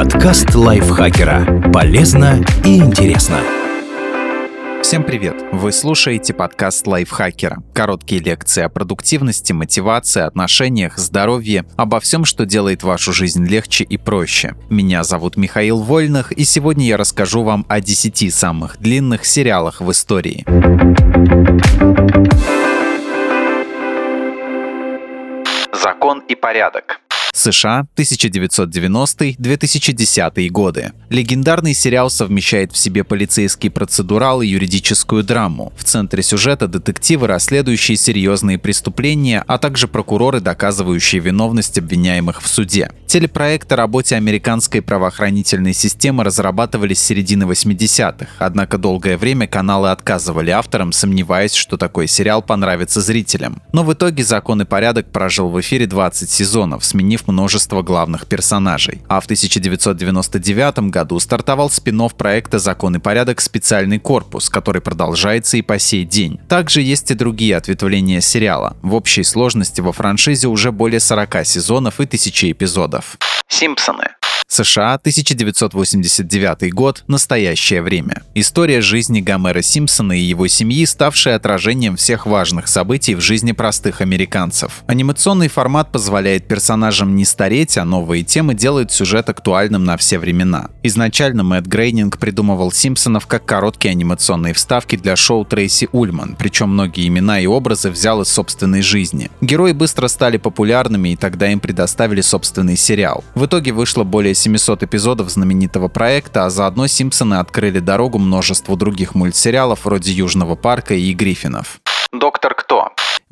Подкаст лайфхакера. Полезно и интересно. Всем привет! Вы слушаете подкаст лайфхакера. Короткие лекции о продуктивности, мотивации, отношениях, здоровье, обо всем, что делает вашу жизнь легче и проще. Меня зовут Михаил Вольных, и сегодня я расскажу вам о 10 самых длинных сериалах в истории. Закон и порядок. США 1990-2010 годы. Легендарный сериал совмещает в себе полицейский процедурал и юридическую драму. В центре сюжета детективы, расследующие серьезные преступления, а также прокуроры, доказывающие виновность обвиняемых в суде. Телепроект о работе американской правоохранительной системы разрабатывались с середины 80-х, однако долгое время каналы отказывали авторам, сомневаясь, что такой сериал понравится зрителям. Но в итоге «Закон и порядок» прожил в эфире 20 сезонов, сменив сменив множество главных персонажей. А в 1999 году стартовал спин проекта «Закон и порядок. Специальный корпус», который продолжается и по сей день. Также есть и другие ответвления сериала. В общей сложности во франшизе уже более 40 сезонов и тысячи эпизодов. Симпсоны. США, 1989 год, настоящее время. История жизни Гомера Симпсона и его семьи, ставшая отражением всех важных событий в жизни простых американцев. Анимационный формат позволяет персонажам не стареть, а новые темы делают сюжет актуальным на все времена. Изначально Мэтт Грейнинг придумывал Симпсонов как короткие анимационные вставки для шоу Трейси Ульман, причем многие имена и образы взял из собственной жизни. Герои быстро стали популярными, и тогда им предоставили собственный сериал. В итоге вышло более 700 эпизодов знаменитого проекта, а заодно Симпсоны открыли дорогу множеству других мультсериалов вроде Южного парка и Гриффинов. Доктор Кто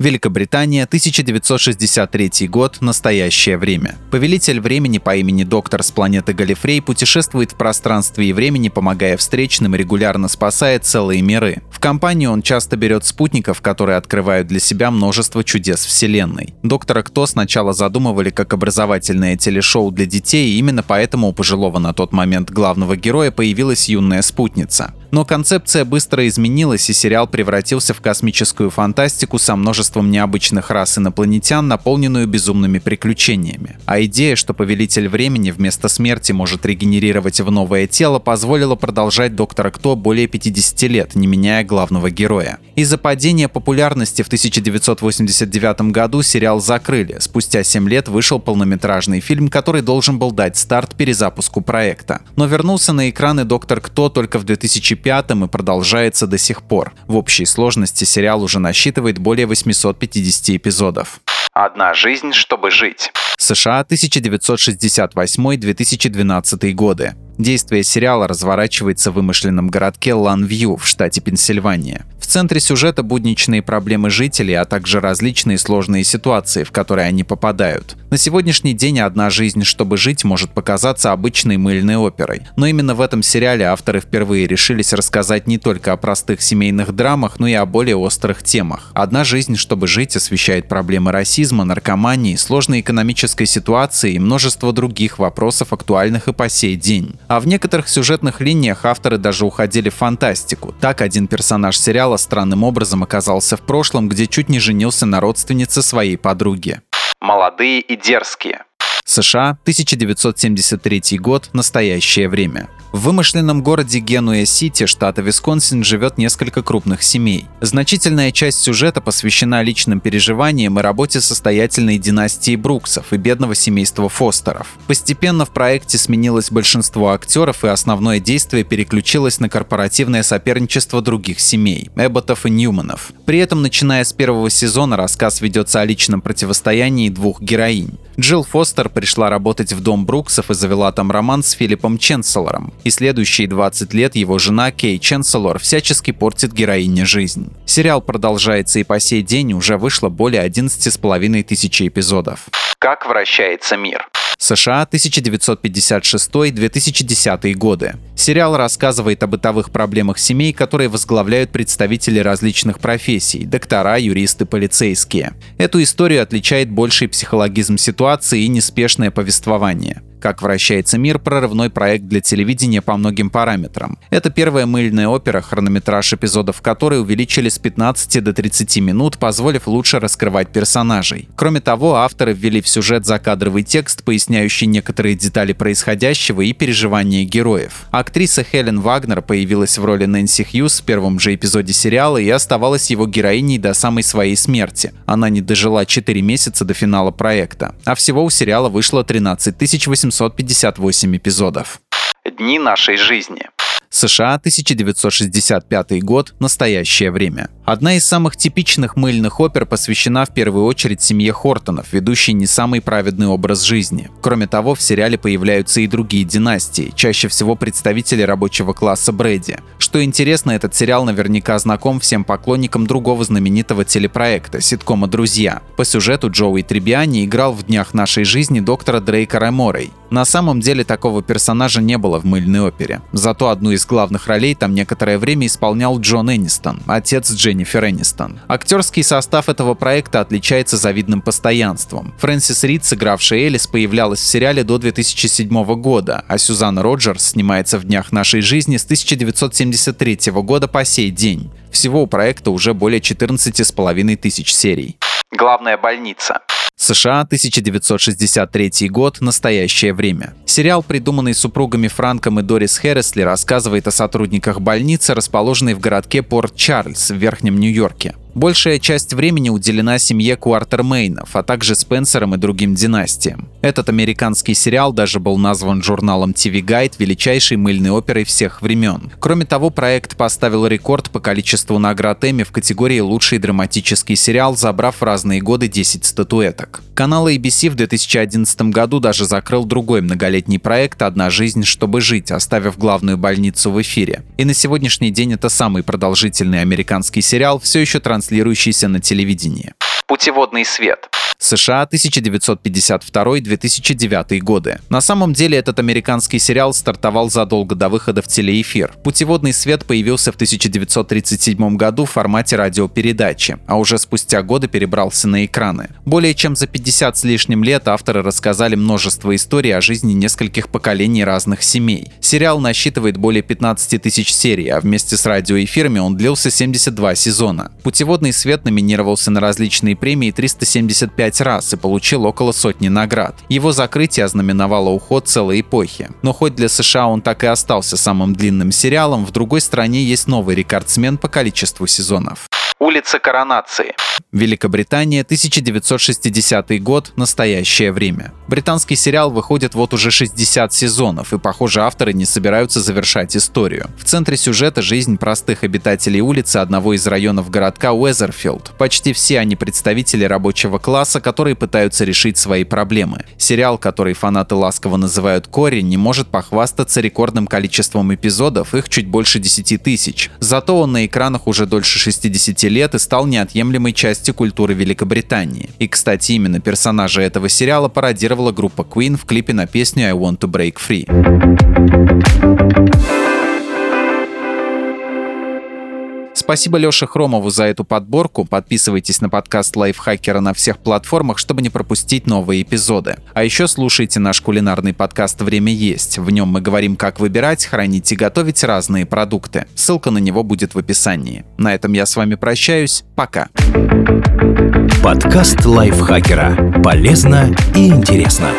Великобритания, 1963 год, настоящее время. Повелитель времени по имени Доктор с планеты Галифрей путешествует в пространстве и времени, помогая встречным и регулярно спасая целые миры. В компанию он часто берет спутников, которые открывают для себя множество чудес Вселенной. Доктора Кто сначала задумывали как образовательное телешоу для детей, и именно поэтому у пожилого на тот момент главного героя появилась юная спутница. Но концепция быстро изменилась, и сериал превратился в космическую фантастику со множеством необычных рас инопланетян, наполненную безумными приключениями. А идея, что Повелитель Времени вместо смерти может регенерировать в новое тело, позволила продолжать Доктора Кто более 50 лет, не меняя главного героя. Из-за падения популярности в 1989 году сериал закрыли. Спустя 7 лет вышел полнометражный фильм, который должен был дать старт перезапуску проекта. Но вернулся на экраны Доктор Кто только в 2005 2005 и продолжается до сих пор. В общей сложности сериал уже насчитывает более 850 эпизодов. Одна жизнь, чтобы жить. США 1968-2012 годы. Действие сериала разворачивается в вымышленном городке Ланвью в штате Пенсильвания центре сюжета будничные проблемы жителей, а также различные сложные ситуации, в которые они попадают. На сегодняшний день «Одна жизнь, чтобы жить» может показаться обычной мыльной оперой. Но именно в этом сериале авторы впервые решились рассказать не только о простых семейных драмах, но и о более острых темах. «Одна жизнь, чтобы жить» освещает проблемы расизма, наркомании, сложной экономической ситуации и множество других вопросов, актуальных и по сей день. А в некоторых сюжетных линиях авторы даже уходили в фантастику. Так один персонаж сериала странным образом оказался в прошлом, где чуть не женился на родственнице своей подруги. Молодые и дерзкие. США, 1973 год, настоящее время. В вымышленном городе Генуя-Сити, штата Висконсин, живет несколько крупных семей. Значительная часть сюжета посвящена личным переживаниям и работе состоятельной династии Бруксов и бедного семейства Фостеров. Постепенно в проекте сменилось большинство актеров, и основное действие переключилось на корпоративное соперничество других семей – Эбботов и Ньюманов. При этом, начиная с первого сезона, рассказ ведется о личном противостоянии двух героинь. Джилл Фостер пришла работать в дом Бруксов и завела там роман с Филиппом Ченселором. И следующие 20 лет его жена Кей Ченселор всячески портит героине жизнь. Сериал продолжается и по сей день уже вышло более 11,5 тысячи эпизодов. Как вращается мир? США 1956-2010 годы. Сериал рассказывает о бытовых проблемах семей, которые возглавляют представители различных профессий – доктора, юристы, полицейские. Эту историю отличает больший психологизм ситуации и неспешное повествование. Как вращается мир – прорывной проект для телевидения по многим параметрам. Это первая мыльная опера, хронометраж эпизодов которой увеличили с 15 до 30 минут, позволив лучше раскрывать персонажей. Кроме того, авторы ввели в сюжет закадровый текст, поясняющий некоторые детали происходящего и переживания героев. Актриса Хелен Вагнер появилась в роли Нэнси Хьюз в первом же эпизоде сериала и оставалась его героиней до самой своей смерти. Она не дожила 4 месяца до финала проекта. А всего у сериала вышло 13 858 эпизодов. Дни нашей жизни. США, 1965 год, настоящее время. Одна из самых типичных мыльных опер посвящена в первую очередь семье Хортонов, ведущей не самый праведный образ жизни. Кроме того, в сериале появляются и другие династии, чаще всего представители рабочего класса Брэди. Что интересно, этот сериал наверняка знаком всем поклонникам другого знаменитого телепроекта, ситкома «Друзья». По сюжету Джоуи Трибиани играл в «Днях нашей жизни» доктора Дрейка Реморей. На самом деле такого персонажа не было в мыльной опере. Зато одну из главных ролей там некоторое время исполнял Джон Энистон, отец Дженнифер Энистон. Актерский состав этого проекта отличается завидным постоянством. Фрэнсис Рид, сыгравшая Элис, появлялась в сериале до 2007 года, а Сюзанна Роджерс снимается в «Днях нашей жизни» с 1973 года по сей день. Всего у проекта уже более 14,5 тысяч серий. Главная больница. США, 1963 год, настоящее время. Сериал, придуманный супругами Франком и Дорис Хэррисли, рассказывает о сотрудниках больницы, расположенной в городке Порт-Чарльз в Верхнем Нью-Йорке. Большая часть времени уделена семье Куартермейнов, а также Спенсерам и другим династиям. Этот американский сериал даже был назван журналом TV Guide величайшей мыльной оперой всех времен. Кроме того, проект поставил рекорд по количеству наград Эмми в категории «Лучший драматический сериал», забрав в разные годы 10 статуэток. Канал ABC в 2011 году даже закрыл другой многолетний проект «Одна жизнь, чтобы жить», оставив главную больницу в эфире. И на сегодняшний день это самый продолжительный американский сериал, все еще транслирующийся на телевидении. Путеводный свет. США 1952-2009 годы. На самом деле этот американский сериал стартовал задолго до выхода в телеэфир. «Путеводный свет» появился в 1937 году в формате радиопередачи, а уже спустя годы перебрался на экраны. Более чем за 50 с лишним лет авторы рассказали множество историй о жизни нескольких поколений разных семей. Сериал насчитывает более 15 тысяч серий, а вместе с радиоэфирами он длился 72 сезона. «Путеводный свет» номинировался на различные премии 375 пять раз и получил около сотни наград. Его закрытие ознаменовало уход целой эпохи. Но хоть для США он так и остался самым длинным сериалом, в другой стране есть новый рекордсмен по количеству сезонов. Улица Коронации. Великобритания, 1960 год, настоящее время. Британский сериал выходит вот уже 60 сезонов, и, похоже, авторы не собираются завершать историю. В центре сюжета жизнь простых обитателей улицы одного из районов городка Уэзерфилд. Почти все они представители рабочего класса, которые пытаются решить свои проблемы. Сериал, который фанаты ласково называют «Кори», не может похвастаться рекордным количеством эпизодов, их чуть больше 10 тысяч. Зато он на экранах уже дольше 60 лет и стал неотъемлемой частью культуры Великобритании. И, кстати, именно персонажа этого сериала пародировала группа Queen в клипе на песню I Want to Break Free. Спасибо Леше Хромову за эту подборку. Подписывайтесь на подкаст Лайфхакера на всех платформах, чтобы не пропустить новые эпизоды. А еще слушайте наш кулинарный подкаст «Время есть». В нем мы говорим, как выбирать, хранить и готовить разные продукты. Ссылка на него будет в описании. На этом я с вами прощаюсь. Пока. Подкаст Лайфхакера. Полезно и интересно.